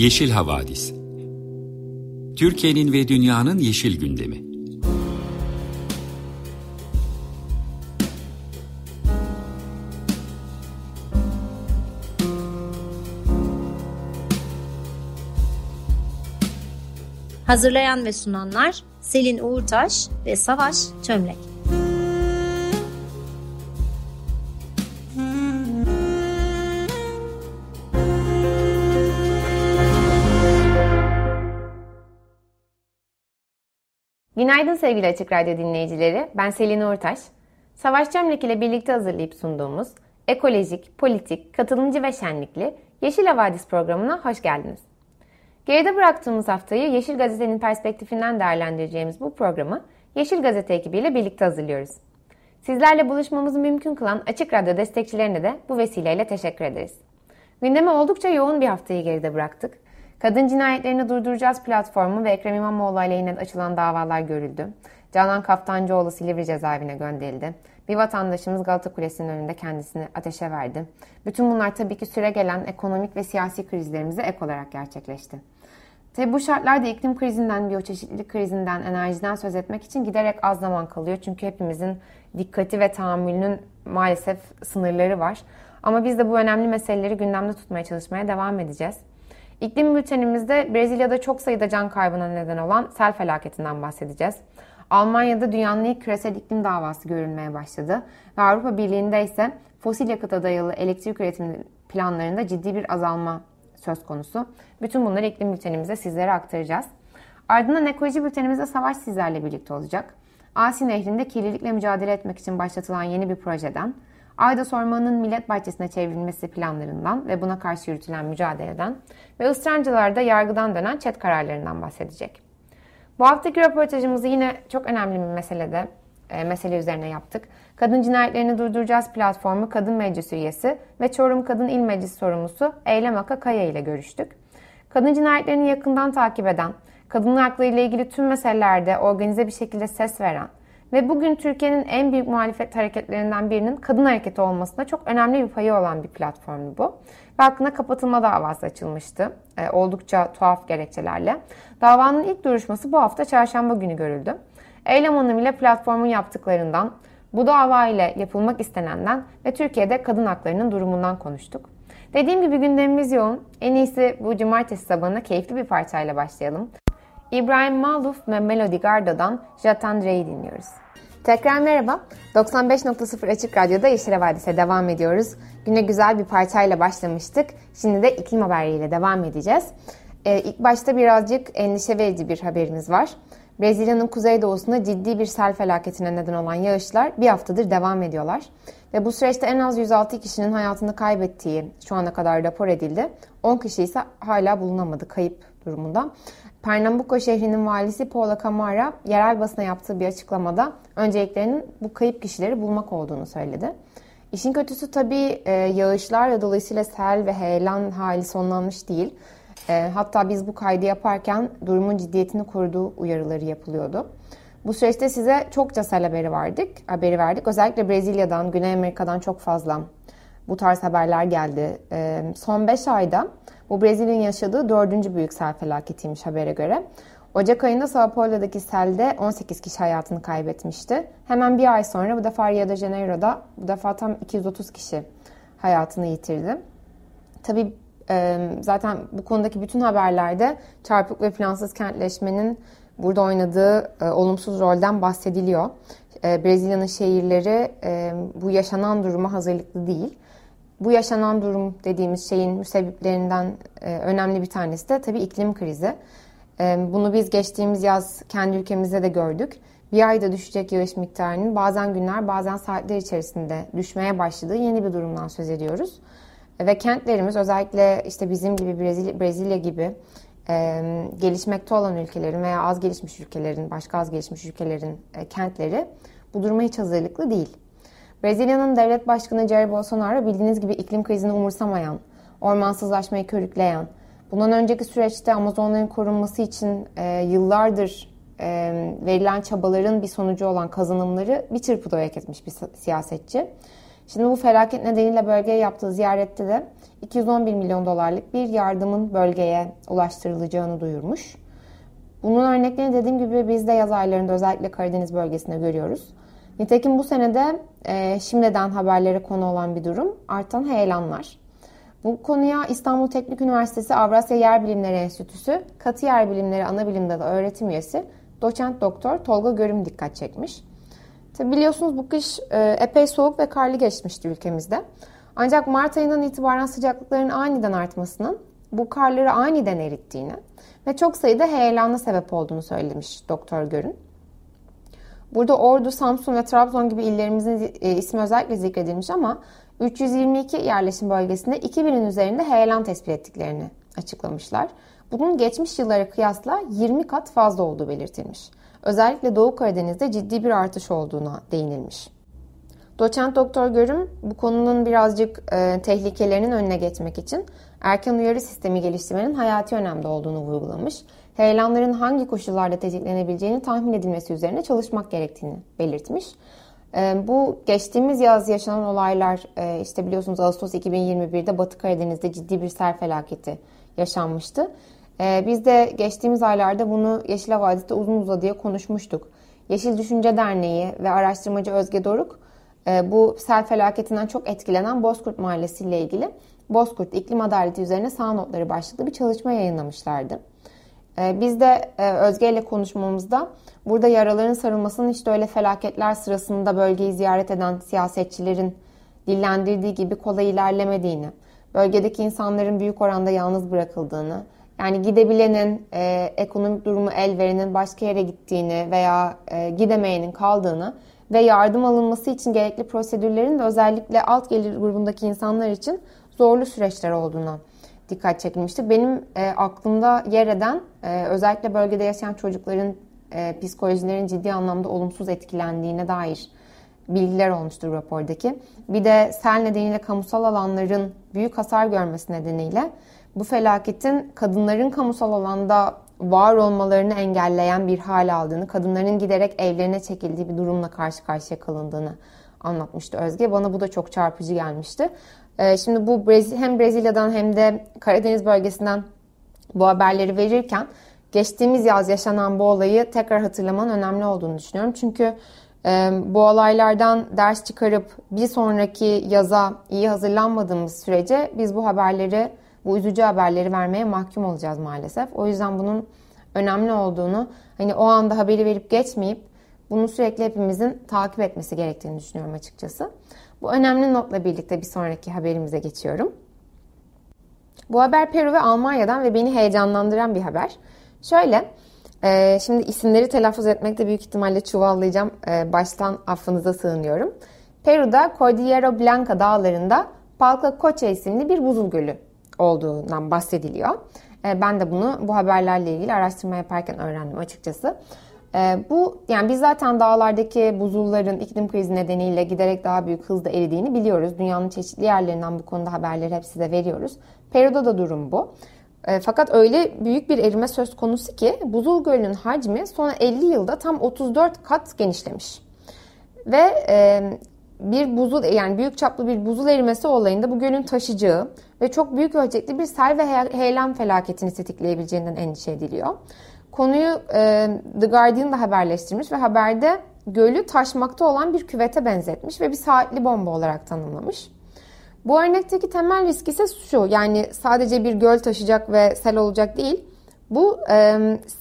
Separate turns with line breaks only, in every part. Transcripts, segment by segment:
Yeşil Havadis Türkiye'nin ve dünyanın yeşil gündemi
Hazırlayan ve sunanlar Selin Uğurtaş ve Savaş Çömlek.
Günaydın sevgili Açık Radyo dinleyicileri. Ben Selin Uğurtaş. Savaş Çömlek ile birlikte hazırlayıp sunduğumuz ekolojik, politik, katılımcı ve şenlikli Yeşil Havadis programına hoş geldiniz. Geride bıraktığımız haftayı Yeşil Gazete'nin perspektifinden değerlendireceğimiz bu programı Yeşil Gazete ekibiyle birlikte hazırlıyoruz. Sizlerle buluşmamızı mümkün kılan Açık Radyo destekçilerine de bu vesileyle teşekkür ederiz. Gündeme oldukça yoğun bir haftayı geride bıraktık. Kadın cinayetlerini durduracağız platformu ve Ekrem İmamoğlu aleyhine açılan davalar görüldü. Canan Kaftancıoğlu Silivri cezaevine gönderildi. Bir vatandaşımız Galata Kulesi'nin önünde kendisini ateşe verdi. Bütün bunlar tabii ki süre gelen ekonomik ve siyasi krizlerimize ek olarak gerçekleşti. Tabii bu şartlarda iklim krizinden, biyoçeşitlilik krizinden, enerjiden söz etmek için giderek az zaman kalıyor. Çünkü hepimizin dikkati ve tahammülünün maalesef sınırları var. Ama biz de bu önemli meseleleri gündemde tutmaya çalışmaya devam edeceğiz. İklim bültenimizde Brezilya'da çok sayıda can kaybına neden olan sel felaketinden bahsedeceğiz. Almanya'da dünyanın ilk küresel iklim davası görülmeye başladı ve Avrupa Birliği'nde ise fosil yakıta dayalı elektrik üretimi planlarında ciddi bir azalma söz konusu. Bütün bunları iklim bültenimizde sizlere aktaracağız. Ardından ekoloji bültenimizde Savaş sizlerle birlikte olacak. Asi Nehri'nde kirlilikle mücadele etmek için başlatılan yeni bir projeden, Aydos Ormanı'nın millet bahçesine çevrilmesi planlarından ve buna karşı yürütülen mücadeleden ve ısrancılarda yargıdan dönen çet kararlarından bahsedecek. Bu haftaki röportajımızı yine çok önemli bir meselede, e, mesele üzerine yaptık. Kadın Cinayetlerini Durduracağız platformu Kadın Meclisi üyesi ve Çorum Kadın İl Meclisi sorumlusu Eylem Aka Kaya ile görüştük. Kadın cinayetlerini yakından takip eden, kadın hakları ile ilgili tüm meselelerde organize bir şekilde ses veren ve bugün Türkiye'nin en büyük muhalefet hareketlerinden birinin kadın hareketi olmasında çok önemli bir payı olan bir platformu bu. Ve hakkında kapatılma davası açılmıştı. E, oldukça tuhaf gerekçelerle. Davanın ilk duruşması bu hafta çarşamba günü görüldü. Eylem ile platformun yaptıklarından, bu dava ile yapılmak istenenden ve Türkiye'de kadın haklarının durumundan konuştuk. Dediğim gibi gündemimiz yoğun. En iyisi bu cumartesi sabahına keyifli bir parçayla başlayalım. İbrahim Maluf ve Melody Garda'dan Jatandre'yi dinliyoruz. Tekrar merhaba. 95.0 Açık Radyo'da Yeşil Havadis'e devam ediyoruz. Güne güzel bir parçayla başlamıştık. Şimdi de iklim haberiyle devam edeceğiz. Ee, ilk başta birazcık endişe verici bir haberimiz var. Brezilya'nın kuzeydoğusunda ciddi bir sel felaketine neden olan yağışlar bir haftadır devam ediyorlar. Ve bu süreçte en az 106 kişinin hayatını kaybettiği şu ana kadar rapor edildi. 10 kişi ise hala bulunamadı kayıp durumunda. Pernambuco şehrinin valisi Paula Camara yerel basına yaptığı bir açıklamada önceliklerinin bu kayıp kişileri bulmak olduğunu söyledi. İşin kötüsü tabii e, yağışlar ve dolayısıyla sel ve heyelan hali sonlanmış değil. E, hatta biz bu kaydı yaparken durumun ciddiyetini koruduğu uyarıları yapılıyordu. Bu süreçte size çokça sel haberi verdik. Haberi verdik. Özellikle Brezilya'dan, Güney Amerika'dan çok fazla bu tarz haberler geldi. E, son 5 ayda bu Brezilya'nın yaşadığı dördüncü büyük sel felaketiymiş habere göre. Ocak ayında Sao Paulo'daki selde 18 kişi hayatını kaybetmişti. Hemen bir ay sonra bu defa Rio de Janeiro'da bu defa tam 230 kişi hayatını yitirdi. Tabii zaten bu konudaki bütün haberlerde çarpık ve plansız kentleşmenin burada oynadığı olumsuz rolden bahsediliyor. Brezilya'nın şehirleri bu yaşanan duruma hazırlıklı değil. Bu yaşanan durum dediğimiz şeyin müsebbiplerinden önemli bir tanesi de tabii iklim krizi. Bunu biz geçtiğimiz yaz kendi ülkemizde de gördük. Bir ayda düşecek yağış miktarının bazen günler bazen saatler içerisinde düşmeye başladığı yeni bir durumdan söz ediyoruz. Ve kentlerimiz özellikle işte bizim gibi Brezilya, Brezilya gibi e, gelişmekte olan ülkelerin veya az gelişmiş ülkelerin, başka az gelişmiş ülkelerin e, kentleri bu duruma hiç hazırlıklı değil. Brezilya'nın devlet başkanı Jair Bolsonaro bildiğiniz gibi iklim krizini umursamayan, ormansızlaşmayı körükleyen, bundan önceki süreçte Amazonların korunması için e, yıllardır e, verilen çabaların bir sonucu olan kazanımları bir çırpıda yok etmiş bir siyasetçi. Şimdi bu felaket nedeniyle bölgeye yaptığı ziyarette de 211 milyon dolarlık bir yardımın bölgeye ulaştırılacağını duyurmuş. Bunun örneklerini dediğim gibi biz de yaz aylarında özellikle Karadeniz bölgesinde görüyoruz. Nitekim bu senede e, şimdiden haberlere konu olan bir durum artan heyelanlar. Bu konuya İstanbul Teknik Üniversitesi Avrasya Yer Bilimleri Enstitüsü Katı Yer Bilimleri Anabilim Dalı öğretim üyesi doçent doktor Tolga Görüm dikkat çekmiş. Tabi biliyorsunuz bu kış e, epey soğuk ve karlı geçmişti ülkemizde. Ancak Mart ayından itibaren sıcaklıkların aniden artmasının bu karları aniden erittiğini ve çok sayıda heyelana sebep olduğunu söylemiş Doktor Görün. Burada Ordu, Samsun ve Trabzon gibi illerimizin e, ismi özellikle zikredilmiş ama 322 yerleşim bölgesinde 2000'in üzerinde heyelan tespit ettiklerini açıklamışlar. Bunun geçmiş yıllara kıyasla 20 kat fazla olduğu belirtilmiş. Özellikle Doğu Karadeniz'de ciddi bir artış olduğuna değinilmiş. Doçent Doktor Görüm bu konunun birazcık e, tehlikelerinin önüne geçmek için erken uyarı sistemi geliştirmenin hayati önemde olduğunu vurgulamış. Heyelanların hangi koşullarda tetiklenebileceğini tahmin edilmesi üzerine çalışmak gerektiğini belirtmiş. E, bu geçtiğimiz yaz yaşanan olaylar e, işte biliyorsunuz Ağustos 2021'de Batı Karadeniz'de ciddi bir sel felaketi yaşanmıştı. E, biz de geçtiğimiz aylarda bunu Yeşil Havadis'te uzun uzadıya konuşmuştuk. Yeşil Düşünce Derneği ve araştırmacı Özge Doruk e, bu sel felaketinden çok etkilenen Bozkurt Mahallesi ile ilgili Bozkurt iklim adaleti üzerine sağ notları başlıklı bir çalışma yayınlamışlardı. E, biz de e, Özge ile konuşmamızda burada yaraların sarılmasının işte öyle felaketler sırasında bölgeyi ziyaret eden siyasetçilerin dillendirdiği gibi kolay ilerlemediğini, bölgedeki insanların büyük oranda yalnız bırakıldığını, yani gidebilenin, e, ekonomik durumu el verenin başka yere gittiğini veya e, gidemeyenin kaldığını ve yardım alınması için gerekli prosedürlerin de özellikle alt gelir grubundaki insanlar için zorlu süreçler olduğuna dikkat çekilmişti. Benim e, aklımda yer eden e, özellikle bölgede yaşayan çocukların e, psikolojilerin ciddi anlamda olumsuz etkilendiğine dair bilgiler olmuştur rapordaki. Bir de sel nedeniyle kamusal alanların büyük hasar görmesi nedeniyle bu felaketin kadınların kamusal alanda var olmalarını engelleyen bir hal aldığını, kadınların giderek evlerine çekildiği bir durumla karşı karşıya kalındığını anlatmıştı Özge. Bana bu da çok çarpıcı gelmişti. Ee, şimdi bu hem Brezilya'dan hem de Karadeniz bölgesinden bu haberleri verirken geçtiğimiz yaz yaşanan bu olayı tekrar hatırlamanın önemli olduğunu düşünüyorum. Çünkü e, bu olaylardan ders çıkarıp bir sonraki yaza iyi hazırlanmadığımız sürece biz bu haberleri bu üzücü haberleri vermeye mahkum olacağız maalesef. O yüzden bunun önemli olduğunu, hani o anda haberi verip geçmeyip bunu sürekli hepimizin takip etmesi gerektiğini düşünüyorum açıkçası. Bu önemli notla birlikte bir sonraki haberimize geçiyorum. Bu haber Peru ve Almanya'dan ve beni heyecanlandıran bir haber. Şöyle, e, şimdi isimleri telaffuz etmekte büyük ihtimalle çuvallayacağım. E, baştan affınıza sığınıyorum. Peru'da Cordillera Blanca dağlarında Palca Cocha isimli bir buzul gölü olduğundan bahsediliyor. E, ben de bunu bu haberlerle ilgili araştırma yaparken öğrendim açıkçası. E, bu yani biz zaten dağlardaki buzulların iklim krizi nedeniyle giderek daha büyük hızda eridiğini biliyoruz. Dünyanın çeşitli yerlerinden bu konuda haberleri hep size veriyoruz. Peru'da da durum bu. E, fakat öyle büyük bir erime söz konusu ki buzul gölünün hacmi son 50 yılda tam 34 kat genişlemiş. Ve bir buzul yani büyük çaplı bir buzul erimesi olayında bu gölün taşıyacağı ve çok büyük ölçekli bir sel ve heyelan felaketini tetikleyebileceğinden endişe ediliyor. Konuyu e, The Guardian da haberleştirmiş ve haberde gölü taşmakta olan bir küvete benzetmiş ve bir saatli bomba olarak tanımlamış. Bu örnekteki temel risk ise şu yani sadece bir göl taşıyacak ve sel olacak değil. Bu e,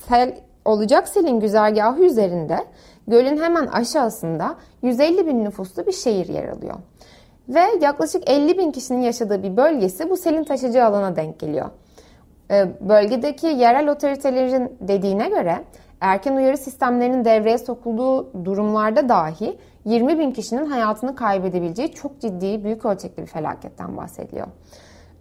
sel olacak selin güzergahı üzerinde gölün hemen aşağısında 150 bin nüfuslu bir şehir yer alıyor. Ve yaklaşık 50 bin kişinin yaşadığı bir bölgesi bu selin taşıyacağı alana denk geliyor. Ee, bölgedeki yerel otoritelerin dediğine göre erken uyarı sistemlerinin devreye sokulduğu durumlarda dahi 20 bin kişinin hayatını kaybedebileceği çok ciddi, büyük ölçekli bir felaketten bahsediliyor.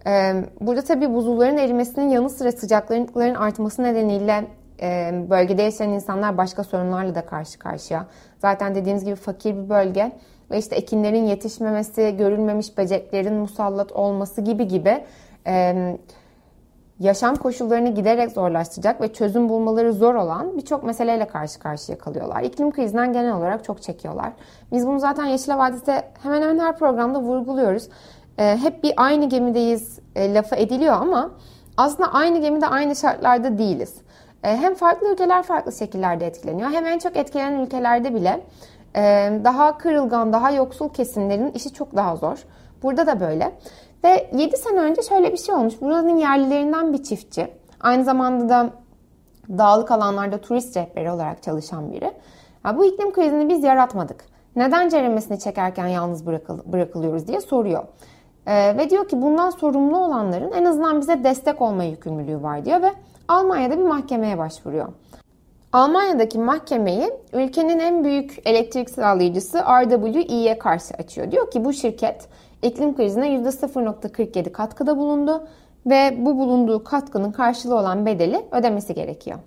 Ee, burada tabii buzulların erimesinin yanı sıra sıcaklıkların artması nedeniyle e, bölgede yaşayan insanlar başka sorunlarla da karşı karşıya. Zaten dediğimiz gibi fakir bir bölge ve işte ekinlerin yetişmemesi, görülmemiş böceklerin musallat olması gibi gibi e, yaşam koşullarını giderek zorlaştıracak ve çözüm bulmaları zor olan birçok meseleyle karşı karşıya kalıyorlar. İklim krizinden genel olarak çok çekiyorlar. Biz bunu zaten Yeşil Vadisi'de hemen hemen her programda vurguluyoruz. E, hep bir aynı gemideyiz e, lafı ediliyor ama aslında aynı gemide aynı şartlarda değiliz. E, hem farklı ülkeler farklı şekillerde etkileniyor hem en çok etkilenen ülkelerde bile e, daha kırılgan, daha yoksul kesimlerin işi çok daha zor. Burada da böyle. Ve 7 sene önce şöyle bir şey olmuş. Buranın yerlilerinden bir çiftçi. Aynı zamanda da dağlık alanlarda turist rehberi olarak çalışan biri. Ya bu iklim krizini biz yaratmadık. Neden ceremesini çekerken yalnız bırakıl bırakılıyoruz diye soruyor. Ee, ve diyor ki bundan sorumlu olanların en azından bize destek olma yükümlülüğü var diyor ve Almanya'da bir mahkemeye başvuruyor. Almanya'daki mahkemeyi ülkenin en büyük elektrik sağlayıcısı RWE'ye karşı açıyor. Diyor ki bu şirket iklim krizine %0.47 katkıda bulundu ve bu bulunduğu katkının karşılığı olan bedeli ödemesi gerekiyor.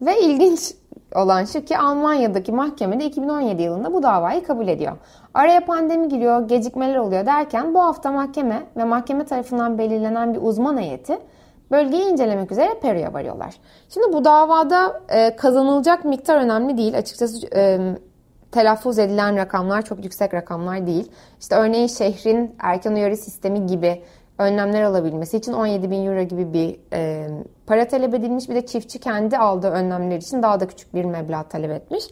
Ve ilginç olan şu ki Almanya'daki mahkemede 2017 yılında bu davayı kabul ediyor. Araya pandemi giriyor, gecikmeler oluyor derken bu hafta mahkeme ve mahkeme tarafından belirlenen bir uzman heyeti bölgeyi incelemek üzere Peru'ya varıyorlar. Şimdi bu davada e, kazanılacak miktar önemli değil. Açıkçası e, telaffuz edilen rakamlar çok yüksek rakamlar değil. İşte örneğin şehrin erken uyarı sistemi gibi önlemler alabilmesi için 17 bin euro gibi bir e, para talep edilmiş. Bir de çiftçi kendi aldığı önlemler için daha da küçük bir meblağ talep etmiş.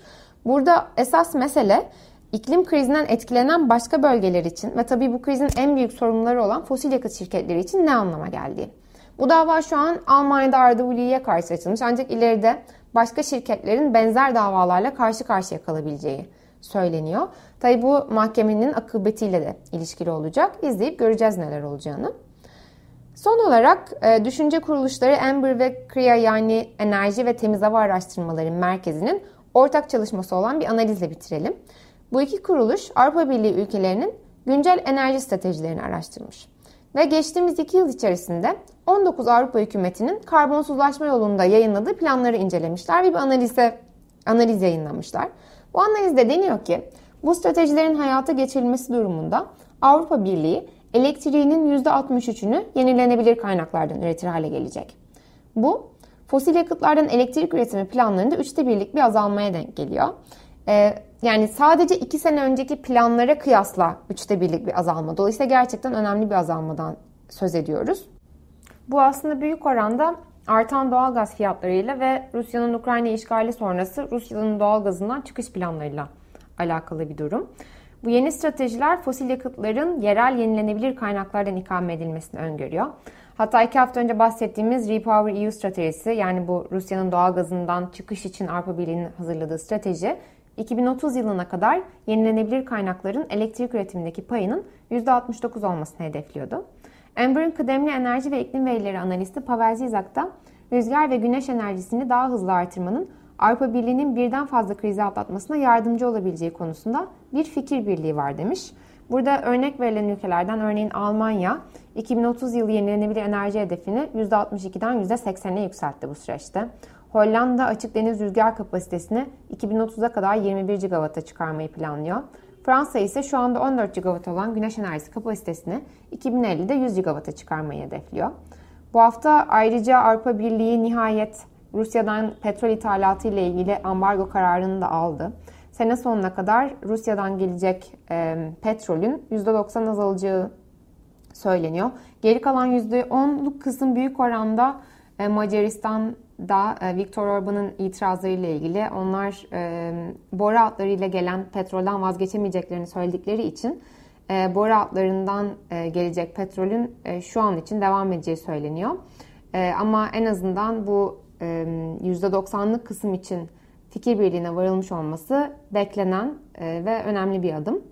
Burada esas mesele iklim krizinden etkilenen başka bölgeler için ve tabii bu krizin en büyük sorumluları olan fosil yakıt şirketleri için ne anlama geldiği. Bu dava şu an Almanya'da RWE'ye karşı açılmış ancak ileride başka şirketlerin benzer davalarla karşı karşıya kalabileceği söyleniyor. Tabi bu mahkemenin akıbetiyle de ilişkili olacak. İzleyip göreceğiz neler olacağını. Son olarak e, düşünce kuruluşları Amber ve CREA yani Enerji ve Temiz Hava Araştırmaları Merkezi'nin ortak çalışması olan bir analizle bitirelim. Bu iki kuruluş Avrupa Birliği ülkelerinin güncel enerji stratejilerini araştırmış. Ve geçtiğimiz iki yıl içerisinde 19 Avrupa hükümetinin karbonsuzlaşma yolunda yayınladığı planları incelemişler ve bir analize, analiz yayınlamışlar. Bu analizde deniyor ki bu stratejilerin hayata geçirilmesi durumunda Avrupa Birliği elektriğinin %63'ünü yenilenebilir kaynaklardan üretir hale gelecek. Bu fosil yakıtlardan elektrik üretimi planlarında üçte birlik bir azalmaya denk geliyor. Ee, yani sadece iki sene önceki planlara kıyasla üçte birlik bir azalma. Dolayısıyla gerçekten önemli bir azalmadan söz ediyoruz. Bu aslında büyük oranda artan doğal gaz fiyatlarıyla ve Rusya'nın Ukrayna işgali sonrası Rusya'nın doğal gazından çıkış planlarıyla alakalı bir durum. Bu yeni stratejiler fosil yakıtların yerel yenilenebilir kaynaklardan ikame edilmesini öngörüyor. Hatta iki hafta önce bahsettiğimiz Repower EU stratejisi yani bu Rusya'nın doğal gazından çıkış için Avrupa Birliği'nin hazırladığı strateji 2030 yılına kadar yenilenebilir kaynakların elektrik üretimindeki payının %69 olmasını hedefliyordu. Amber'ın kıdemli enerji ve iklim verileri analisti Pavel Zizak da rüzgar ve güneş enerjisini daha hızlı artırmanın Avrupa Birliği'nin birden fazla krizi atlatmasına yardımcı olabileceği konusunda bir fikir birliği var demiş. Burada örnek verilen ülkelerden örneğin Almanya 2030 yılı yenilenebilir enerji hedefini %62'den %80'e yükseltti bu süreçte. Hollanda açık deniz rüzgar kapasitesini 2030'a kadar 21 GW'a çıkarmayı planlıyor. Fransa ise şu anda 14 GW olan güneş enerjisi kapasitesini 2050'de 100 GW'a çıkarmayı hedefliyor. Bu hafta ayrıca Avrupa Birliği nihayet Rusya'dan petrol ithalatı ile ilgili ambargo kararını da aldı. Sene sonuna kadar Rusya'dan gelecek e, petrolün %90 azalacağı söyleniyor. Geri kalan %10'luk kısım büyük oranda e, Macaristan'da e, Viktor Orban'ın itirazlarıyla ilgili. Onlar e, boru hatlarıyla gelen petrolden vazgeçemeyeceklerini söyledikleri için e, boru hatlarından gelecek petrolün şu an için devam edeceği söyleniyor. Ama en azından bu %90'lık kısım için fikir birliğine varılmış olması beklenen ve önemli bir adım.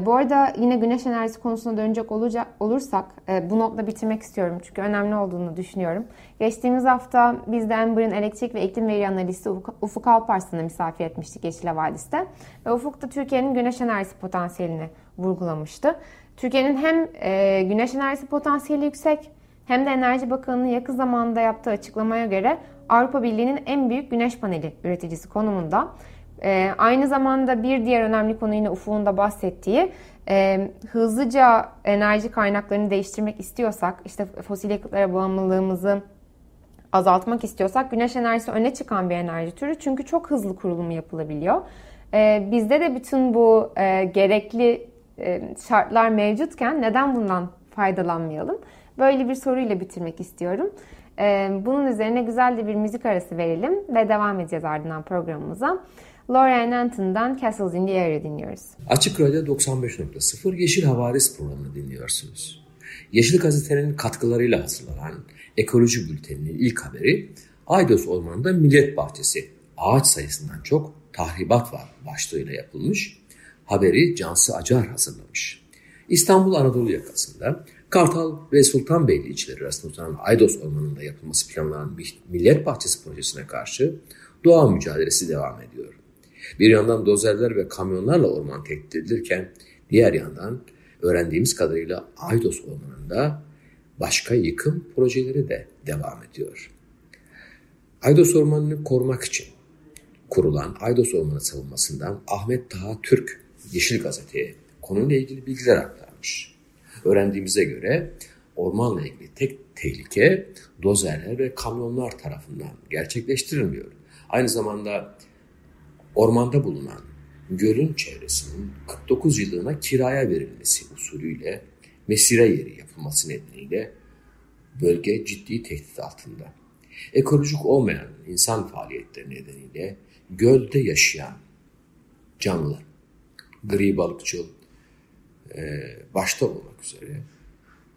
Bu arada yine güneş enerjisi konusuna dönecek olacak, olursak bu notla bitirmek istiyorum çünkü önemli olduğunu düşünüyorum. Geçtiğimiz hafta biz de Amber'ın elektrik ve iklim veri analisti Ufuk Alparslan'ı misafir etmiştik Yeşil Vadis'te. Ve Ufuk da Türkiye'nin güneş enerjisi potansiyelini vurgulamıştı. Türkiye'nin hem güneş enerjisi potansiyeli yüksek hem de Enerji Bakanı'nın yakın zamanda yaptığı açıklamaya göre Avrupa Birliği'nin en büyük güneş paneli üreticisi konumunda. E, aynı zamanda bir diğer önemli konu yine Ufuk'un da bahsettiği e, hızlıca enerji kaynaklarını değiştirmek istiyorsak, işte fosil yakıtlara bağımlılığımızı azaltmak istiyorsak güneş enerjisi öne çıkan bir enerji türü. Çünkü çok hızlı kurulumu yapılabiliyor. E, bizde de bütün bu e, gerekli e, şartlar mevcutken neden bundan faydalanmayalım? Böyle bir soruyla bitirmek istiyorum. E, bunun üzerine güzel de bir müzik arası verelim ve devam edeceğiz ardından programımıza. Laura Anton'dan Castles in the Air'ı dinliyoruz.
Açık Radyo 95.0 Yeşil Havadis programını dinliyorsunuz. Yeşil Gazete'nin katkılarıyla hazırlanan Ekoloji Bülteni'nin ilk haberi Aydos Ormanı'nda Millet Bahçesi ağaç sayısından çok tahribat var başlığıyla yapılmış. Haberi Cansı Acar hazırlamış. İstanbul Anadolu yakasında Kartal ve Sultanbeyli ilçeleri arasında uzanan Aydos Ormanı'nda yapılması planlanan bir Millet Bahçesi projesine karşı doğa mücadelesi devam ediyor. Bir yandan dozerler ve kamyonlarla orman tehdit edilirken diğer yandan öğrendiğimiz kadarıyla Aydos Ormanı'nda başka yıkım projeleri de devam ediyor. Aydos Ormanı'nı korumak için kurulan Aydos Ormanı savunmasından Ahmet Taha Türk Yeşil Gazete'ye konuyla ilgili bilgiler aktarmış. Öğrendiğimize göre ormanla ilgili tek tehlike dozerler ve kamyonlar tarafından gerçekleştirilmiyor. Aynı zamanda ormanda bulunan gölün çevresinin 49 yıllığına kiraya verilmesi usulüyle mesire yeri yapılması nedeniyle bölge ciddi tehdit altında. Ekolojik olmayan insan faaliyetleri nedeniyle gölde yaşayan canlı, gri balıkçıl e, başta olmak üzere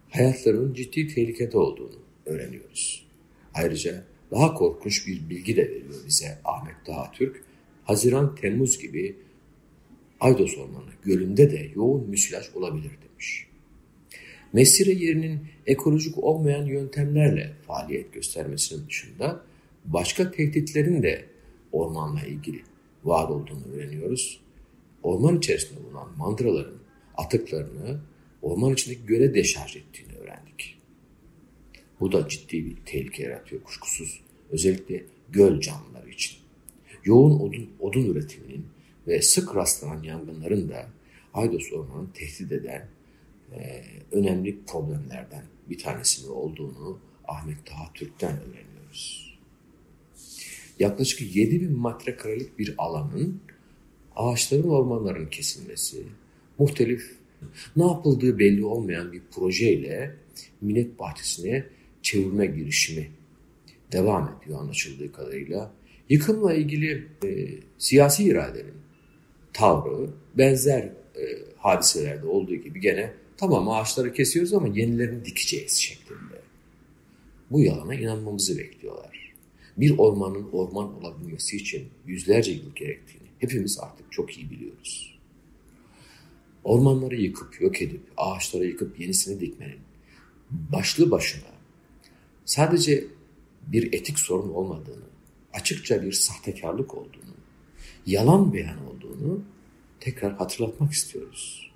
hayatlarının ciddi tehlikede olduğunu öğreniyoruz. Ayrıca daha korkunç bir bilgi de veriyor bize Ahmet Daha Türk. Haziran-Temmuz gibi Aydos Ormanı gölünde de yoğun müsilaj olabilir demiş. Mesire yerinin ekolojik olmayan yöntemlerle faaliyet göstermesinin dışında başka tehditlerin de ormanla ilgili var olduğunu öğreniyoruz. Orman içerisinde bulunan mandraların atıklarını orman içindeki göle deşarj ettiğini öğrendik. Bu da ciddi bir tehlike yaratıyor kuşkusuz. Özellikle göl canlıları için. Yoğun odun, odun üretiminin ve sık rastlanan yangınların da Aydos Ormanı'nı tehdit eden e, önemli problemlerden bir tanesinin olduğunu Ahmet Taha Türk'ten öğreniyoruz. Yaklaşık 7 bin metrekarelik bir alanın ağaçların ormanların kesilmesi, muhtelif ne yapıldığı belli olmayan bir projeyle millet bahçesine çevirme girişimi devam ediyor anlaşıldığı kadarıyla. Yıkımla ilgili e, siyasi iradenin tavrı benzer e, hadiselerde olduğu gibi gene tamam ağaçları kesiyoruz ama yenilerini dikeceğiz şeklinde. Bu yalana inanmamızı bekliyorlar. Bir ormanın orman olabilmesi için yüzlerce yıl gerektiğini hepimiz artık çok iyi biliyoruz. Ormanları yıkıp yok edip ağaçları yıkıp yenisini dikmenin başlı başına sadece bir etik sorun olmadığını, açıkça bir sahtekarlık olduğunu, yalan beyan olduğunu tekrar hatırlatmak istiyoruz.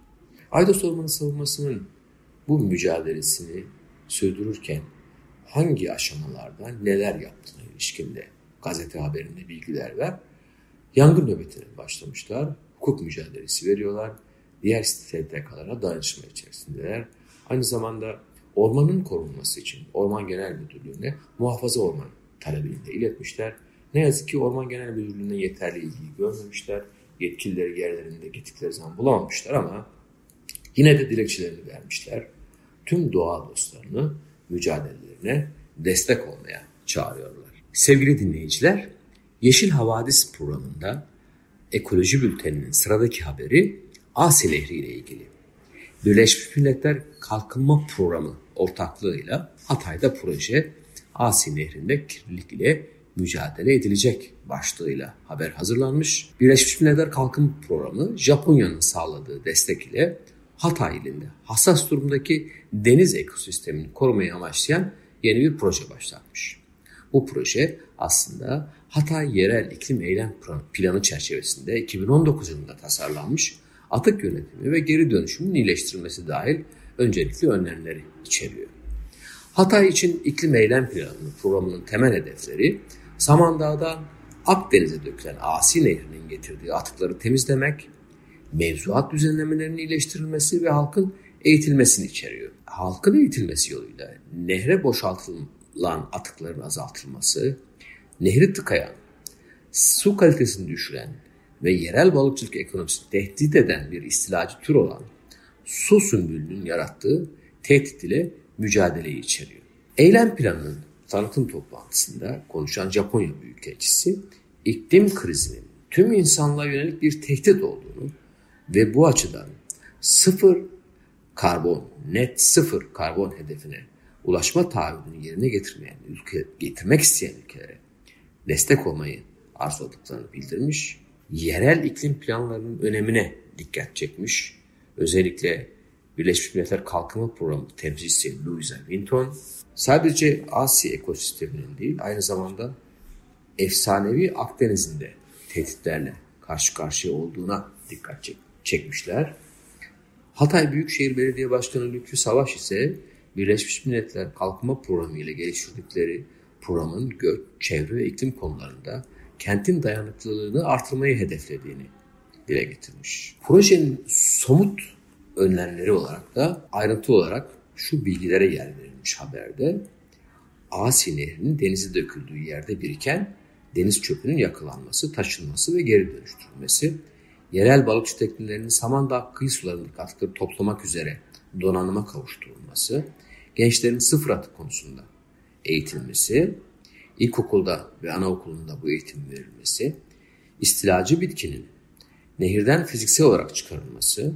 Aydos Ormanı savunmasının bu mücadelesini sürdürürken hangi aşamalarda neler yaptığına ilişkinde gazete haberinde bilgiler ver. Yangın nöbetine başlamışlar, hukuk mücadelesi veriyorlar, diğer STK'lara danışma içerisindeler. Aynı zamanda ormanın korunması için Orman Genel Müdürlüğü'ne muhafaza orman talebini de iletmişler. Ne yazık ki Orman Genel Müdürlüğü'ne yeterli ilgiyi görmemişler. Yetkilileri yerlerinde gittikleri zaman bulamamışlar ama yine de dilekçelerini vermişler. Tüm doğa dostlarını mücadelelerine destek olmaya çağırıyorlar. Sevgili dinleyiciler, Yeşil Havadis programında Ekoloji Bülteni'nin sıradaki haberi Asi Nehri ile ilgili. Birleşmiş Milletler Kalkınma Programı ortaklığıyla Hatay'da proje Asi Nehri'nde kirlilik ile mücadele edilecek başlığıyla haber hazırlanmış. Birleşmiş Milletler Kalkınma Programı Japonya'nın sağladığı destek ile Hatay ilinde hassas durumdaki deniz ekosistemini korumayı amaçlayan yeni bir proje başlatmış. Bu proje aslında Hatay Yerel İklim Eylem Planı çerçevesinde 2019 yılında tasarlanmış atık yönetimi ve geri dönüşümün iyileştirilmesi dahil öncelikli önlemleri içeriyor. Hatay için iklim eylem planının programının temel hedefleri Samandağ'dan Akdeniz'e dökülen Asi Nehri'nin getirdiği atıkları temizlemek, mevzuat düzenlemelerinin iyileştirilmesi ve halkın eğitilmesini içeriyor. Halkın eğitilmesi yoluyla nehre boşaltılan atıkların azaltılması, nehri tıkayan, su kalitesini düşüren ve yerel balıkçılık ekonomisini tehdit eden bir istilacı tür olan su sümbülünün yarattığı tehdit ile mücadeleyi içeriyor. Eylem planının tanıtım toplantısında konuşan Japonya Büyükelçisi iklim krizinin tüm insanlığa yönelik bir tehdit olduğunu ve bu açıdan sıfır karbon, net sıfır karbon hedefine ulaşma taahhüdünü yerine getirmeyen ülke, getirmek isteyen ülkelere destek olmayı arzuladıklarını bildirmiş. Yerel iklim planlarının önemine dikkat çekmiş. Özellikle Birleşmiş Milletler Kalkınma Programı temsilcisi Louisa Winton sadece Asya ekosisteminin değil aynı zamanda efsanevi Akdeniz'in de tehditlerle karşı karşıya olduğuna dikkat çek çekmişler. Hatay Büyükşehir Belediye Başkanı Lütfü Savaş ise Birleşmiş Milletler Kalkınma Programı ile geliştirdikleri programın göç, çevre ve iklim konularında kentin dayanıklılığını artırmayı hedeflediğini dile getirmiş. Projenin somut önlemleri olarak da ayrıntı olarak şu bilgilere yer verilmiş haberde. Asi Nehri'nin denize döküldüğü yerde biriken deniz çöpünün yakılanması, taşınması ve geri dönüştürülmesi, yerel balıkçı teknelerinin Samandağ kıyı sularındaki atıkları toplamak üzere donanıma kavuşturulması, gençlerin sıfır atık konusunda eğitilmesi, ilkokulda ve anaokulunda bu eğitim verilmesi, istilacı bitkinin nehirden fiziksel olarak çıkarılması,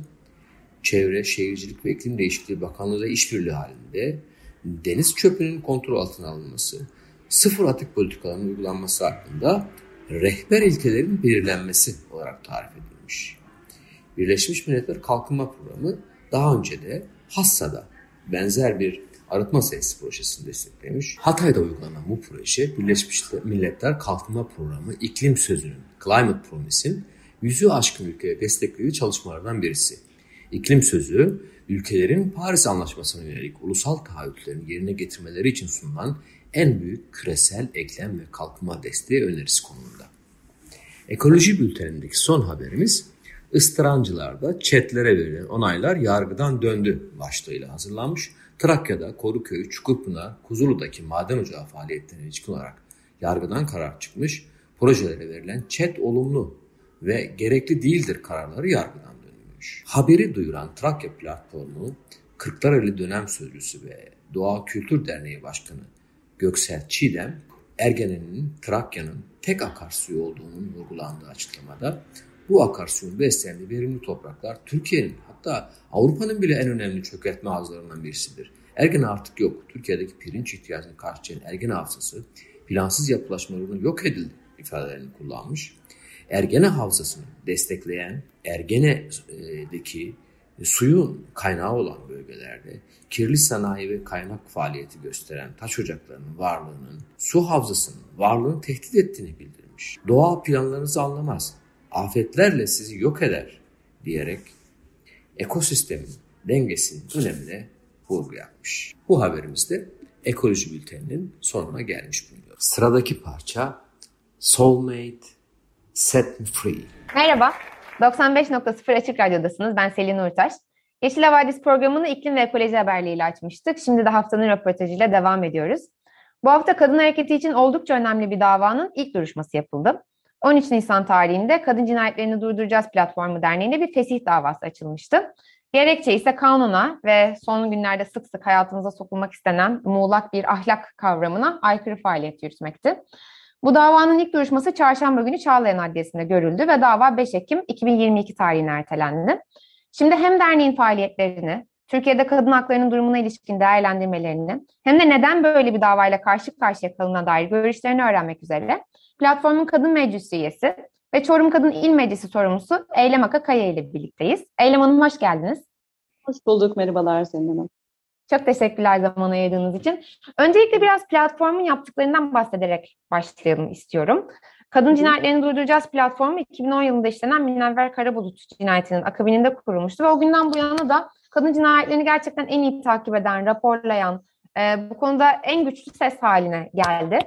Çevre, Şehircilik ve İklim Değişikliği Bakanlığı ile işbirliği halinde deniz çöpünün kontrol altına alınması, sıfır atık politikalarının uygulanması hakkında rehber ilkelerin belirlenmesi olarak tarif edilmiş. Birleşmiş Milletler Kalkınma Programı daha önce de Hassa'da benzer bir arıtma sayısı projesini desteklemiş. Hatay'da uygulanan bu proje Birleşmiş Milletler Kalkınma Programı İklim Sözü'nün Climate Promise'in yüzü aşkın ülkeye desteklediği çalışmalardan birisi. İklim Sözü, ülkelerin Paris Anlaşması'na yönelik ulusal taahhütlerini yerine getirmeleri için sunulan en büyük küresel eklem ve kalkınma desteği önerisi konumunda. Ekoloji bültenindeki son haberimiz ıstırancılarda çetlere verilen onaylar yargıdan döndü başlığıyla hazırlanmış. Trakya'da Koruköy, Çukurpınar, Kuzulu'daki maden ocağı faaliyetlerine ilişkin olarak yargıdan karar çıkmış. Projelere verilen çet olumlu ve gerekli değildir kararları yargıdan dönülmüş. Haberi duyuran Trakya platformu Kırklareli dönem sözcüsü ve Doğa Kültür Derneği Başkanı Göksel Çiğdem, Ergene'nin Trakya'nın tek akarsuyu olduğunun vurgulandığı açıklamada bu akarsuyun beslendiği verimli topraklar Türkiye'nin hatta Avrupa'nın bile en önemli çökertme havzalarından birisidir. Ergene artık yok. Türkiye'deki pirinç ihtiyacını karşılayan Ergene havzası plansız yapılaşmalarının yok edildi ifadelerini kullanmış. Ergene havzasını destekleyen Ergene'deki suyun kaynağı olan bölgelerde kirli sanayi ve kaynak faaliyeti gösteren taş ocaklarının varlığının su havzasının varlığını tehdit ettiğini bildirmiş. Doğa planlarınızı anlamaz, afetlerle sizi yok eder diyerek ekosistemin dengesinin önemine vurgu yapmış. Bu haberimizde ekoloji bülteninin sonuna gelmiş bulunuyor. Sıradaki parça Soulmate Set Me Free.
Merhaba, 95.0 Açık Radyo'dasınız. Ben Selin Urtaş. Yeşil Havadis programını iklim ve ekoloji haberliğiyle açmıştık. Şimdi de haftanın röportajıyla devam ediyoruz. Bu hafta kadın hareketi için oldukça önemli bir davanın ilk duruşması yapıldı. 13 Nisan tarihinde Kadın Cinayetlerini Durduracağız Platformu Derneği'nde bir fesih davası açılmıştı. Gerekçe ise kanuna ve son günlerde sık sık hayatımıza sokulmak istenen muğlak bir ahlak kavramına aykırı faaliyet yürütmekti. Bu davanın ilk duruşması çarşamba günü Çağlayan Adliyesi'nde görüldü ve dava 5 Ekim 2022 tarihine ertelendi. Şimdi hem derneğin faaliyetlerini, Türkiye'de kadın haklarının durumuna ilişkin değerlendirmelerini hem de neden böyle bir davayla karşı karşıya kalına dair görüşlerini öğrenmek üzere platformun kadın meclisi üyesi ve Çorum Kadın İl Meclisi sorumlusu Eylem Aka ile birlikteyiz. Eylem Hanım hoş geldiniz.
Hoş bulduk, merhabalar Selin Hanım.
Çok teşekkürler zaman ayırdığınız için. Öncelikle biraz platformun yaptıklarından bahsederek başlayalım istiyorum. Kadın cinayetlerini durduracağız platformu 2010 yılında işlenen Minevver Karabulut cinayetinin akabininde kurulmuştu ve o günden bu yana da kadın cinayetlerini gerçekten en iyi takip eden, raporlayan, e, bu konuda en güçlü ses haline geldi.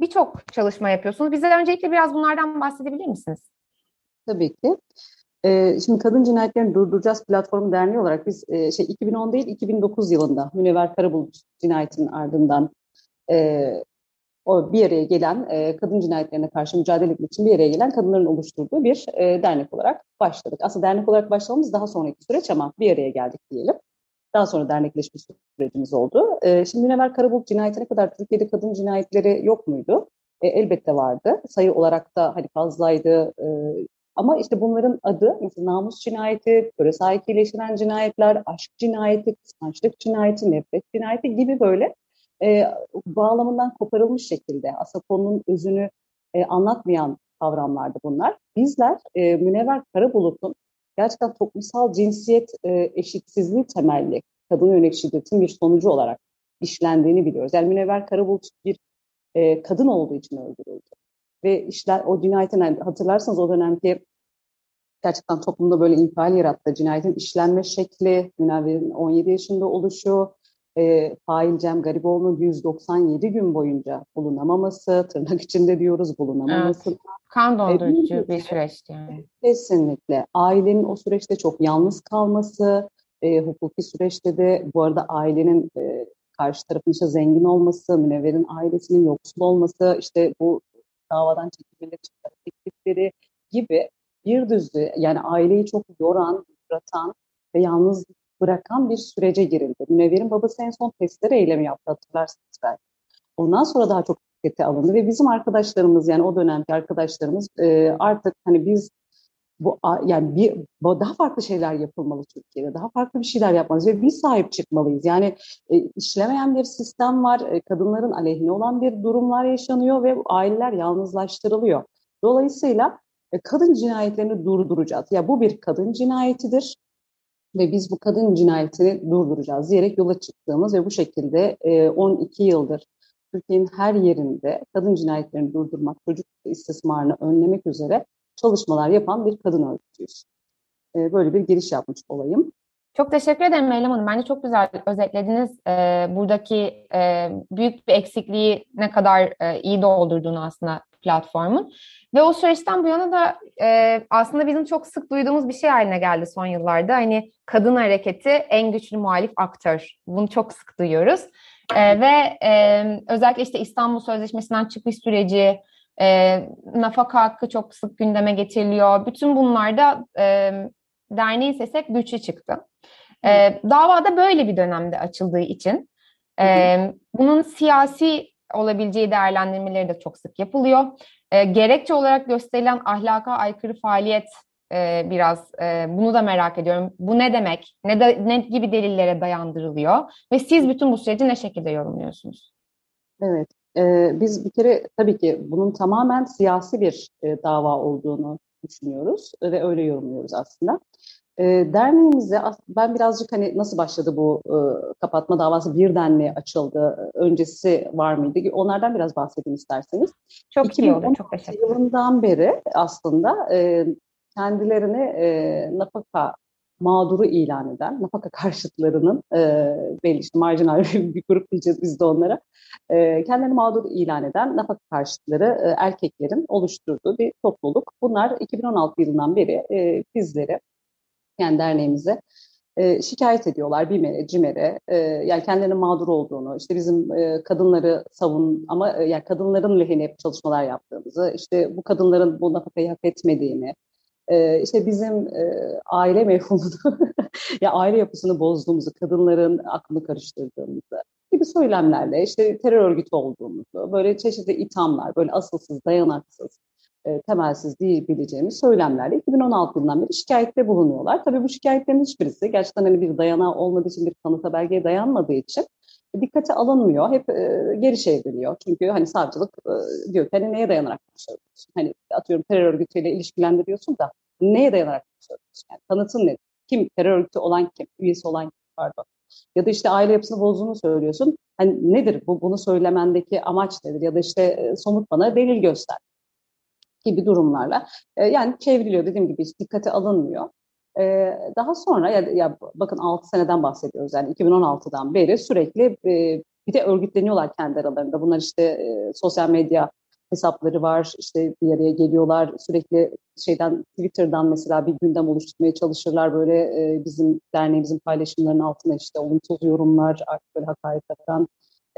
birçok çalışma yapıyorsunuz. Bize öncelikle biraz bunlardan bahsedebilir misiniz?
Tabii ki. Ee, şimdi Kadın Cinayetlerini Durduracağız Platformu Derneği olarak biz e, şey 2010 değil 2009 yılında Münevver Karabulut cinayetinin ardından e, o bir araya gelen e, kadın cinayetlerine karşı mücadele etmek için bir araya gelen kadınların oluşturduğu bir dernek olarak başladık. Aslında dernek olarak başlamamız daha sonraki süreç ama bir araya geldik diyelim. Daha sonra dernekleşme sürecimiz oldu. Şimdi Münevver Karabulut cinayetine kadar Türkiye'de kadın cinayetleri yok muydu? Elbette vardı. Sayı olarak da hani fazlaydı. Ama işte bunların adı mesela namus cinayeti, böyle sahikileştiren cinayetler, aşk cinayeti, kıskançlık cinayeti, nefret cinayeti gibi böyle e, bağlamından koparılmış şekilde aslında konunun özünü e, anlatmayan kavramlardı bunlar. Bizler e, Münevver Karabulut'un gerçekten toplumsal cinsiyet e, eşitsizliği temelli kadın yönelik şiddetin bir sonucu olarak işlendiğini biliyoruz. Yani Münevver Karabulut bir e, kadın olduğu için öldürüldü. Ve işler o cinayetin hatırlarsanız o dönemki gerçekten toplumda böyle infial yarattı. Cinayetin işlenme şekli, Münevver'in 17 yaşında oluşu, e, fail Cem Gariboğlu'nun 197 gün boyunca bulunamaması, tırnak içinde diyoruz bulunamaması. Evet.
Kan dondurucu e, bir süreçti yani.
Kesinlikle. Ailenin o süreçte çok yalnız kalması, e, hukuki süreçte de bu arada ailenin e, karşı tarafın işte zengin olması, Münevver'in ailesinin yoksul olması, işte bu davadan çekilmeleri, teklifleri gibi bir düzlü yani aileyi çok yoran, yıpratan ve yalnız bırakan bir sürece girildi. Münevver'in babası en son testere eylemi yaptı hatırlarsınız belki. Ondan sonra daha çok dikkate alındı ve bizim arkadaşlarımız yani o dönemki arkadaşlarımız e, artık hani biz bu yani bir daha farklı şeyler yapılmalı Türkiye'de. Daha farklı bir şeyler yapmalıyız ve biz sahip çıkmalıyız. Yani e, işlemeyen bir sistem var. E, kadınların aleyhine olan bir durumlar yaşanıyor ve aileler yalnızlaştırılıyor. Dolayısıyla kadın cinayetlerini durduracağız. Ya bu bir kadın cinayetidir ve biz bu kadın cinayetini durduracağız diyerek yola çıktığımız ve bu şekilde 12 yıldır Türkiye'nin her yerinde kadın cinayetlerini durdurmak, çocuk istismarını önlemek üzere çalışmalar yapan bir kadın örgütüyüz. E, böyle bir giriş yapmış olayım.
Çok teşekkür ederim Meylem Hanım. Bence çok güzel özetlediniz. E, buradaki e, büyük bir eksikliği ne kadar e, iyi doldurduğunu aslında platformun. Ve o süreçten bu yana da e, aslında bizim çok sık duyduğumuz bir şey haline geldi son yıllarda. Hani kadın hareketi en güçlü muhalif aktör. Bunu çok sık duyuyoruz. E, ve e, özellikle işte İstanbul Sözleşmesi'nden çıkış süreci, e, nafaka hakkı çok sık gündeme getiriliyor. Bütün bunlarda e, derneğin sesi hep güçlü çıktı. E, davada böyle bir dönemde açıldığı için e, bunun siyasi olabileceği değerlendirmeleri de çok sık yapılıyor. E, gerekçe olarak gösterilen ahlaka aykırı faaliyet e, biraz e, bunu da merak ediyorum. Bu ne demek? Ne, de, ne gibi delillere dayandırılıyor? Ve siz bütün bu süreci ne şekilde yorumluyorsunuz?
Evet, e, biz bir kere tabii ki bunun tamamen siyasi bir e, dava olduğunu düşünüyoruz ve öyle yorumluyoruz aslında. E, derneğimizde ben birazcık hani nasıl başladı bu e, kapatma davası birden mi açıldı, öncesi var mıydı? Onlardan biraz bahsedeyim isterseniz.
Çok iyi olur, çok teşekkür
ederim. yılından beri aslında e, kendilerini e, nafaka mağduru ilan eden, nafaka karşıtlarının e, belli işte marjinal bir grup diyeceğiz biz de onlara, e, kendilerini mağdur ilan eden nafaka karşıtları e, erkeklerin oluşturduğu bir topluluk. Bunlar 2016 yılından beri e, bizleri, yani derneğimize e, şikayet ediyorlar BİMER'e, CİMER'e. E, yani kendilerinin mağdur olduğunu, işte bizim e, kadınları savun ama e, yani kadınların lehine çalışmalar yaptığımızı, işte bu kadınların bu nafakayı hak etmediğini, e, işte bizim e, aile mefhumunu, ya aile yapısını bozduğumuzu, kadınların aklını karıştırdığımızı gibi söylemlerle işte terör örgütü olduğumuzu, böyle çeşitli ithamlar, böyle asılsız, dayanaksız, e, temelsiz diyebileceğimiz söylemlerle 2016 yılından beri şikayette bulunuyorlar. Tabii bu şikayetlerin hiçbirisi gerçekten hani bir dayanağı olmadığı için, bir kanıta belgeye dayanmadığı için dikkate alınmıyor. Hep e, geri çevriliyor. Çünkü hani savcılık e, diyor ki hani neye dayanarak söylüyorsun? Hani atıyorum terör örgütüyle ilişkilendiriyorsun da neye dayanarak söylüyorsun? Yani tanıtın ne? Kim? Terör örgütü olan kim? Üyesi olan kim? Pardon. Ya da işte aile yapısını bozduğunu söylüyorsun. Hani nedir bu? Bunu söylemendeki amaç nedir? Ya da işte e, somut bana delil göster gibi durumlarla. E, yani çevriliyor dediğim gibi hiç dikkate alınmıyor. Ee, daha sonra ya, ya bakın 6 seneden bahsediyoruz yani 2016'dan beri sürekli e, bir de örgütleniyorlar kendi aralarında. Bunlar işte e, sosyal medya hesapları var. İşte bir araya geliyorlar. Sürekli şeyden Twitter'dan mesela bir gündem oluşturmaya çalışırlar. Böyle e, bizim derneğimizin paylaşımlarının altına işte olumsuz yorumlar, artık böyle hakaret eden.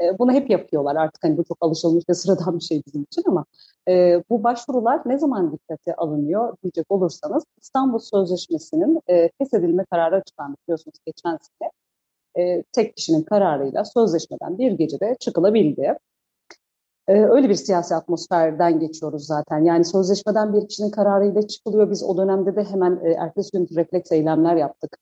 E, bunu hep yapıyorlar. Artık hani bu çok alışılmış ve sıradan bir şey bizim için ama e, bu başvurular ne zaman dikkate alınıyor diyecek olursanız İstanbul Sözleşmesi'nin e, feshedilme kararı açıklandı biliyorsunuz geçen sene. E, tek kişinin kararıyla sözleşmeden bir gecede çıkılabildi. Ee, öyle bir siyasi atmosferden geçiyoruz zaten. Yani sözleşmeden bir kişinin kararıyla çıkılıyor. Biz o dönemde de hemen e, ertesi gün refleks eylemler yaptık.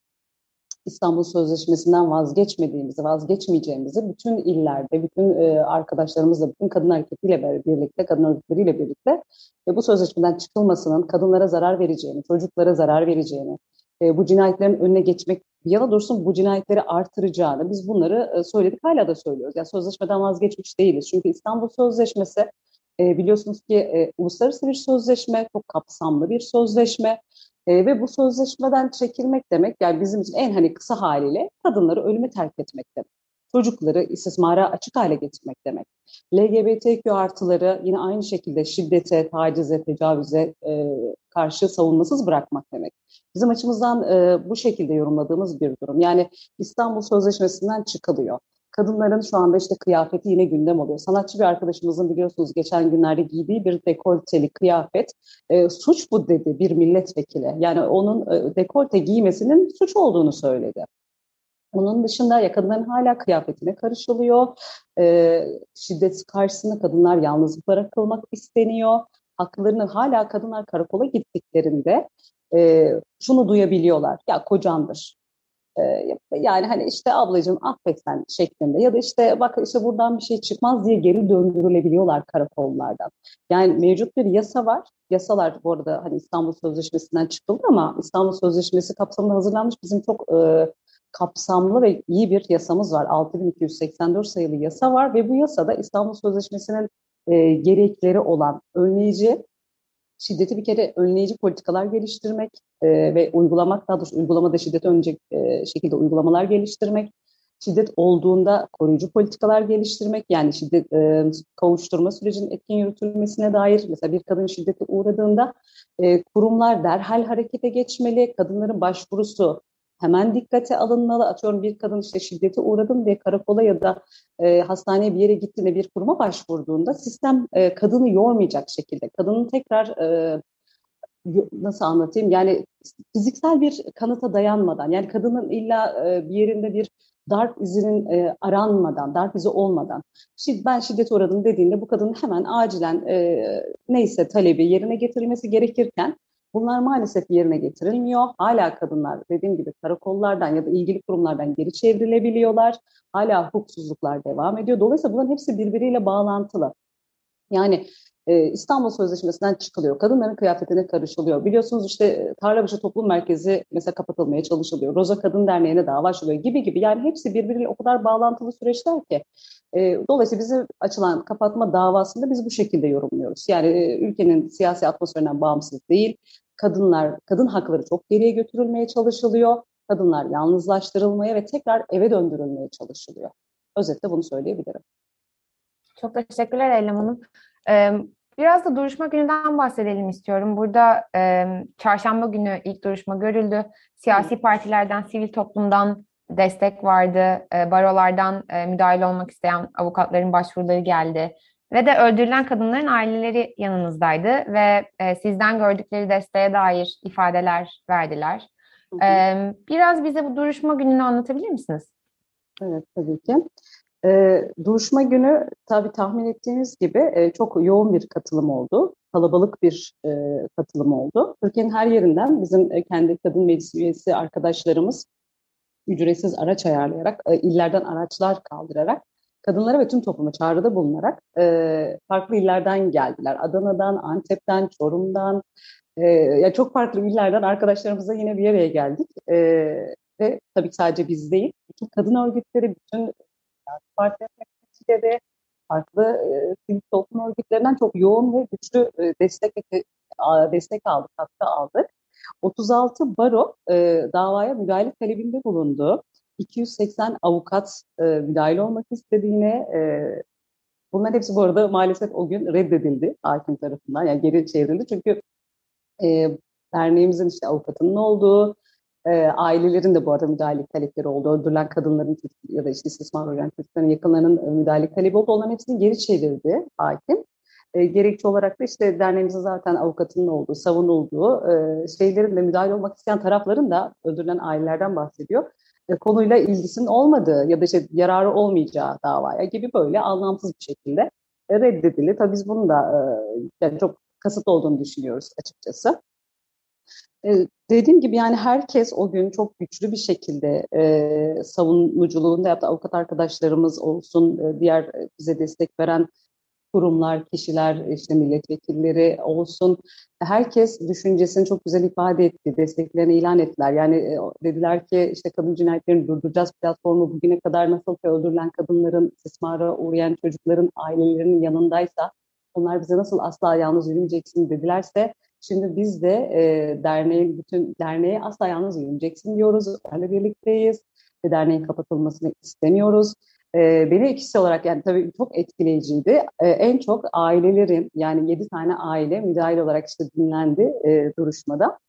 İstanbul Sözleşmesi'nden vazgeçmediğimizi, vazgeçmeyeceğimizi bütün illerde, bütün e, arkadaşlarımızla, bütün kadın hareketiyle birlikte, kadın örgütleriyle birlikte e, bu sözleşmeden çıkılmasının kadınlara zarar vereceğini, çocuklara zarar vereceğini, e, bu cinayetlerin önüne geçmek bir yana dursun bu cinayetleri artıracağını biz bunları söyledik hala da söylüyoruz. Yani sözleşmeden vazgeçmiş değiliz. Çünkü İstanbul Sözleşmesi biliyorsunuz ki uluslararası bir sözleşme, çok kapsamlı bir sözleşme e, ve bu sözleşmeden çekilmek demek yani bizim için en hani kısa haliyle kadınları ölüme terk etmek demek. Çocukları istismara açık hale getirmek demek. LGBTQ artıları yine aynı şekilde şiddete, tacize, tecavüze e, karşı savunmasız bırakmak demek. Bizim açımızdan e, bu şekilde yorumladığımız bir durum. Yani İstanbul Sözleşmesi'nden çıkılıyor. Kadınların şu anda işte kıyafeti yine gündem oluyor. Sanatçı bir arkadaşımızın biliyorsunuz geçen günlerde giydiği bir dekolteli kıyafet e, suç bu dedi bir milletvekili. Yani onun e, dekolte giymesinin suç olduğunu söyledi. Onun dışında ya kadınların hala kıyafetine karışılıyor. E, şiddet karşısında kadınlar yalnız bırakılmak isteniyor. Haklarını hala kadınlar karakola gittiklerinde e, şunu duyabiliyorlar. Ya kocandır. E, yani hani işte ablacığım affet sen şeklinde ya da işte bak işte buradan bir şey çıkmaz diye geri döndürülebiliyorlar karakollardan. Yani mevcut bir yasa var. Yasalar bu arada hani İstanbul Sözleşmesi'nden çıkıldı ama İstanbul Sözleşmesi kapsamında hazırlanmış bizim çok e, kapsamlı ve iyi bir yasamız var. 6284 sayılı yasa var ve bu yasada İstanbul Sözleşmesi'nin e, gerekleri olan önleyici şiddeti bir kere önleyici politikalar geliştirmek e, ve uygulamak, daha doğrusu uygulamada şiddet önecek e, şekilde uygulamalar geliştirmek, şiddet olduğunda koruyucu politikalar geliştirmek, yani şiddet e, kavuşturma sürecinin etkin yürütülmesine dair, mesela bir kadın şiddete uğradığında e, kurumlar derhal harekete geçmeli, kadınların başvurusu hemen dikkate alınmalı. Atıyorum bir kadın işte şiddete uğradım diye karakola ya da e, hastaneye bir yere gittiğinde bir kuruma başvurduğunda sistem e, kadını yormayacak şekilde, kadının tekrar e, nasıl anlatayım yani fiziksel bir kanıta dayanmadan yani kadının illa e, bir yerinde bir darp izinin e, aranmadan, darp izi olmadan şid, ben şiddet uğradım dediğinde bu kadının hemen acilen e, neyse talebi yerine getirilmesi gerekirken Bunlar maalesef yerine getirilmiyor. Hala kadınlar dediğim gibi karakollardan ya da ilgili kurumlardan geri çevrilebiliyorlar. Hala hukuksuzluklar devam ediyor. Dolayısıyla bunların hepsi birbiriyle bağlantılı. Yani e, İstanbul Sözleşmesi'nden çıkılıyor. Kadınların kıyafetine karışılıyor. Biliyorsunuz işte e, Tarlabaşı Toplum Merkezi mesela kapatılmaya çalışılıyor. Roza Kadın Derneği'ne dava açılıyor gibi gibi. Yani hepsi birbiriyle o kadar bağlantılı süreçler ki. E, dolayısıyla bize açılan kapatma davasında biz bu şekilde yorumluyoruz. Yani e, ülkenin siyasi atmosferinden bağımsız değil. Kadınlar, kadın hakları çok geriye götürülmeye çalışılıyor. Kadınlar yalnızlaştırılmaya ve tekrar eve döndürülmeye çalışılıyor. Özetle bunu söyleyebilirim.
Çok teşekkürler Eylem Hanım. Biraz da duruşma gününden bahsedelim istiyorum. Burada e, çarşamba günü ilk duruşma görüldü. Siyasi partilerden, sivil toplumdan destek vardı. E, barolardan e, müdahale olmak isteyen avukatların başvuruları geldi. Ve de öldürülen kadınların aileleri yanınızdaydı ve e, sizden gördükleri desteğe dair ifadeler verdiler. Hı hı. E, biraz bize bu duruşma gününü anlatabilir misiniz?
Evet tabii ki. E, duruşma günü tabii tahmin ettiğiniz gibi e, çok yoğun bir katılım oldu. Kalabalık bir e, katılım oldu. Türkiye'nin her yerinden bizim e, kendi kadın meclis üyesi arkadaşlarımız ücretsiz araç ayarlayarak, e, illerden araçlar kaldırarak kadınlara ve tüm topluma çağrıda bulunarak e, farklı illerden geldiler. Adana'dan, Antep'ten, Çorum'dan, e, ya çok farklı illerden arkadaşlarımızla yine bir araya geldik. E, ve tabii sadece biz değil, bütün kadın örgütleri, bütün partiler ve farklı e, toplum örgütlerinden çok yoğun ve güçlü e, destek destek aldık, katkı aldık. 36 baro e, davaya müdahale talebinde bulundu. 280 avukat e, müdahil olmak istediğine, e, bunların hepsi bu arada maalesef o gün reddedildi hakim tarafından. Yani geri çevrildi çünkü e, derneğimizin işte avukatının olduğu, e, ailelerin de bu arada müdahale talepleri oldu. Öldürülen kadınların ya da işte istismar uğrayan yakınlarının e, müdahale talebi oldu. Onların hepsini geri çevirdi hakim. E, gerekçe olarak da işte derneğimizin zaten avukatının olduğu, savunulduğu e, şeylerin de müdahale olmak isteyen tarafların da öldürülen ailelerden bahsediyor. E, konuyla ilgisinin olmadığı ya da işte yararı olmayacağı davaya gibi böyle anlamsız bir şekilde e, reddedildi. Tabii biz bunu da e, yani çok kasıt olduğunu düşünüyoruz açıkçası. E, dediğim gibi yani herkes o gün çok güçlü bir şekilde e, savunuculuğunda yaptı. Avukat arkadaşlarımız olsun, e, diğer bize destek veren kurumlar, kişiler, işte milletvekilleri olsun. Herkes düşüncesini çok güzel ifade etti, desteklerini ilan ettiler. Yani e, dediler ki işte kadın cinayetlerini durduracağız platformu bugüne kadar nasıl ki öldürülen kadınların, istismara uğrayan çocukların ailelerinin yanındaysa onlar bize nasıl asla yalnız yürümeyeceksin dedilerse Şimdi biz de e, derneğin bütün derneğe asla yalnız yürümeyeceksin diyoruz. Onlarla birlikteyiz. Ve derneğin kapatılmasını istemiyoruz. E, beni ikisi olarak yani tabii çok etkileyiciydi. E, en çok ailelerin yani yedi tane aile müdahil olarak işte dinlendi e, duruşmada.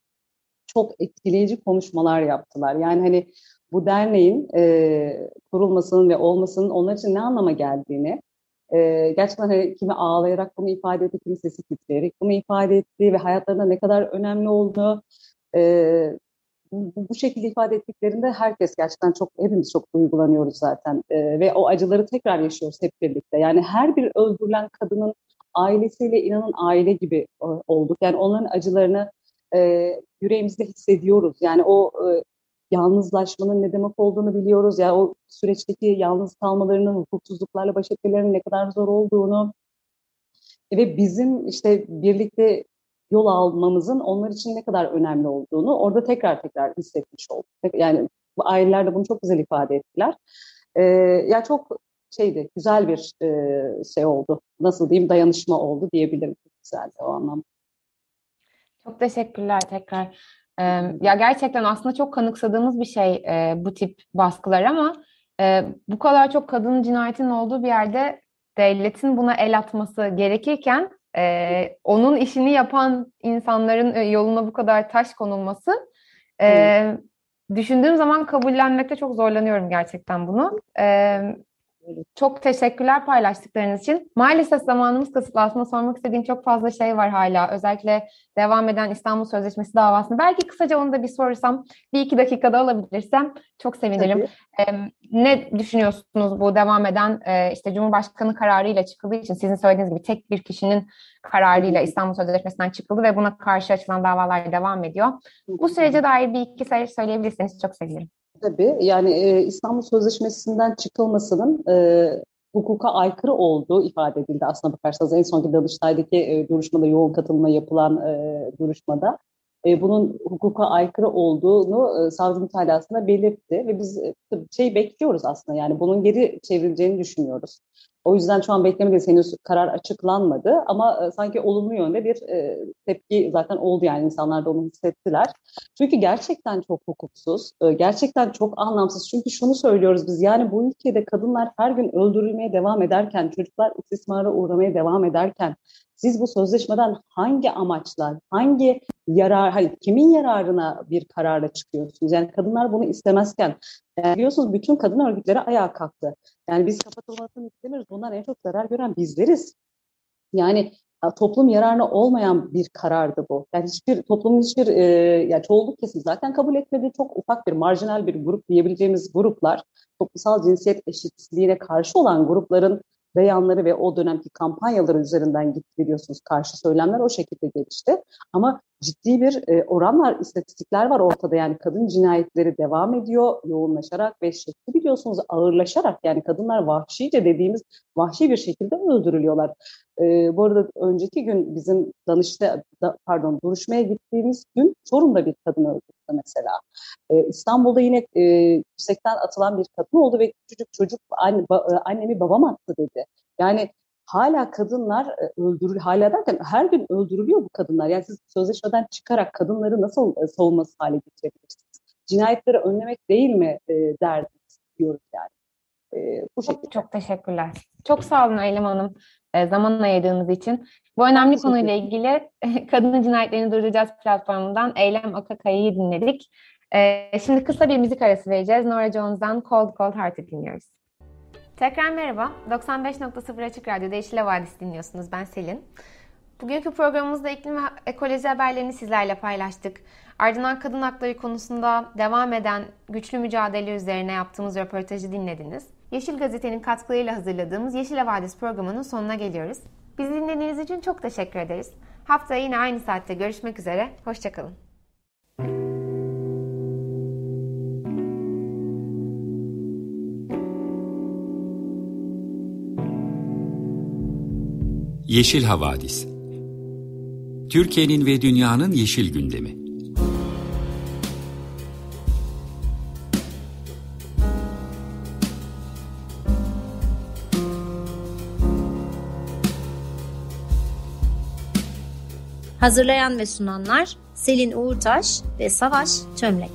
Çok etkileyici konuşmalar yaptılar. Yani hani bu derneğin e, kurulmasının ve olmasının onlar için ne anlama geldiğini, e, gerçekten hani kimi ağlayarak bunu ifade etti, kimi sesi titreyerek bunu ifade etti ve hayatlarında ne kadar önemli olduğunu e, bu, şekilde ifade ettiklerinde herkes gerçekten çok, hepimiz çok duygulanıyoruz zaten e, ve o acıları tekrar yaşıyoruz hep birlikte. Yani her bir öldürülen kadının ailesiyle inanın aile gibi e, olduk. Yani onların acılarını e, yüreğimizde hissediyoruz. Yani o e, yalnızlaşmanın ne demek olduğunu biliyoruz. Ya yani o süreçteki yalnız kalmalarının, hukuksuzluklarla baş etmelerinin ne kadar zor olduğunu ve bizim işte birlikte yol almamızın onlar için ne kadar önemli olduğunu orada tekrar tekrar hissetmiş olduk. Yani bu aileler de bunu çok güzel ifade ettiler. Ee, ya yani çok şeydi, güzel bir e, şey oldu. Nasıl diyeyim, dayanışma oldu diyebilirim. Güzeldi o anlamda.
Çok teşekkürler tekrar. Ee, ya gerçekten aslında çok kanıksadığımız bir şey e, bu tip baskılar ama e, bu kadar çok kadın cinayetinin olduğu bir yerde devletin buna el atması gerekirken e, onun işini yapan insanların e, yoluna bu kadar taş konulması e, düşündüğüm zaman kabullenmekte çok zorlanıyorum gerçekten bunu. E, çok teşekkürler paylaştıklarınız için. Maalesef zamanımız kısıtlı. Aslında sormak istediğim çok fazla şey var hala. Özellikle devam eden İstanbul Sözleşmesi davasını. Belki kısaca onu da bir sorsam, bir iki dakikada alabilirsem çok sevinirim. Ee, ne düşünüyorsunuz bu devam eden e, işte Cumhurbaşkanı kararıyla çıkıldığı için sizin söylediğiniz gibi tek bir kişinin kararıyla İstanbul Sözleşmesi'nden çıkıldı ve buna karşı açılan davalar devam ediyor. Bu sürece dair bir iki şey söyleyebilirseniz çok sevinirim.
Tabii yani e, İstanbul Sözleşmesi'nden çıkılmasının e, hukuka aykırı olduğu ifade edildi aslında bakarsanız en sonki Danıştay'daki e, duruşmada yoğun katılma yapılan e, duruşmada e, bunun hukuka aykırı olduğunu e, savcı mütalasında belirtti ve biz e, şey bekliyoruz aslında yani bunun geri çevrileceğini düşünüyoruz. O yüzden şu an beklemedeyiz. Henüz karar açıklanmadı ama e, sanki olumlu yönde bir e, tepki zaten oldu yani insanlar da onu hissettiler. Çünkü gerçekten çok hukuksuz, e, gerçekten çok anlamsız. Çünkü şunu söylüyoruz biz yani bu ülkede kadınlar her gün öldürülmeye devam ederken, çocuklar istismara uğramaya devam ederken siz bu sözleşmeden hangi amaçlar, hangi yarar, hayır, kimin yararına bir kararla çıkıyorsunuz? Yani kadınlar bunu istemezken yani biliyorsunuz bütün kadın örgütleri ayağa kalktı. Yani biz kapatılmasını istemiyoruz. Bundan en çok zarar gören bizleriz. Yani toplum yararına olmayan bir karardı bu. Yani hiçbir toplumun hiçbir e, yani çoğunluk kesim zaten kabul etmedi. Çok ufak bir marjinal bir grup diyebileceğimiz gruplar toplumsal cinsiyet eşitsizliğine karşı olan grupların beyanları ve o dönemki kampanyaları üzerinden gitti biliyorsunuz karşı söylemler o şekilde gelişti. Ama ciddi bir e, oran var, istatistikler var ortada. Yani kadın cinayetleri devam ediyor yoğunlaşarak ve şekli biliyorsunuz ağırlaşarak yani kadınlar vahşice dediğimiz vahşi bir şekilde öldürülüyorlar. E, bu arada önceki gün bizim danışta da, pardon duruşmaya gittiğimiz gün Çorum'da bir kadın öldürüldü mesela. E, İstanbul'da yine e, yüksekten atılan bir kadın oldu ve küçücük çocuk anne, ba, annemi babam attı dedi. Yani hala kadınlar öldürül hala derken her gün öldürülüyor bu kadınlar. Yani siz sözleşmeden çıkarak kadınları nasıl savunması hale getirebilirsiniz? Cinayetleri önlemek değil mi e, derdiniz? diyoruz yani. E, bu şekilde.
Çok, çok teşekkürler. Çok sağ olun Eylem Hanım e, zaman ayırdığınız için. Bu önemli konuyla ilgili Kadın Cinayetlerini Durduracağız platformundan Eylem Akakaya'yı dinledik. E, şimdi kısa bir müzik arası vereceğiz. Nora Jones'dan Cold Cold Heart'ı dinliyoruz. Tekrar merhaba. 95.0 Açık Radyo'da Yeşil Havadis dinliyorsunuz. Ben Selin. Bugünkü programımızda iklim ve ekoloji haberlerini sizlerle paylaştık. Ardından kadın hakları konusunda devam eden güçlü mücadele üzerine yaptığımız röportajı dinlediniz. Yeşil Gazete'nin katkılarıyla hazırladığımız Yeşil Havadis programının sonuna geliyoruz. Bizi dinlediğiniz için çok teşekkür ederiz. Haftaya yine aynı saatte görüşmek üzere. Hoşçakalın.
Yeşil Havadis Türkiye'nin ve dünyanın yeşil gündemi.
Hazırlayan ve sunanlar Selin Uğurtaş ve Savaş Çömlek.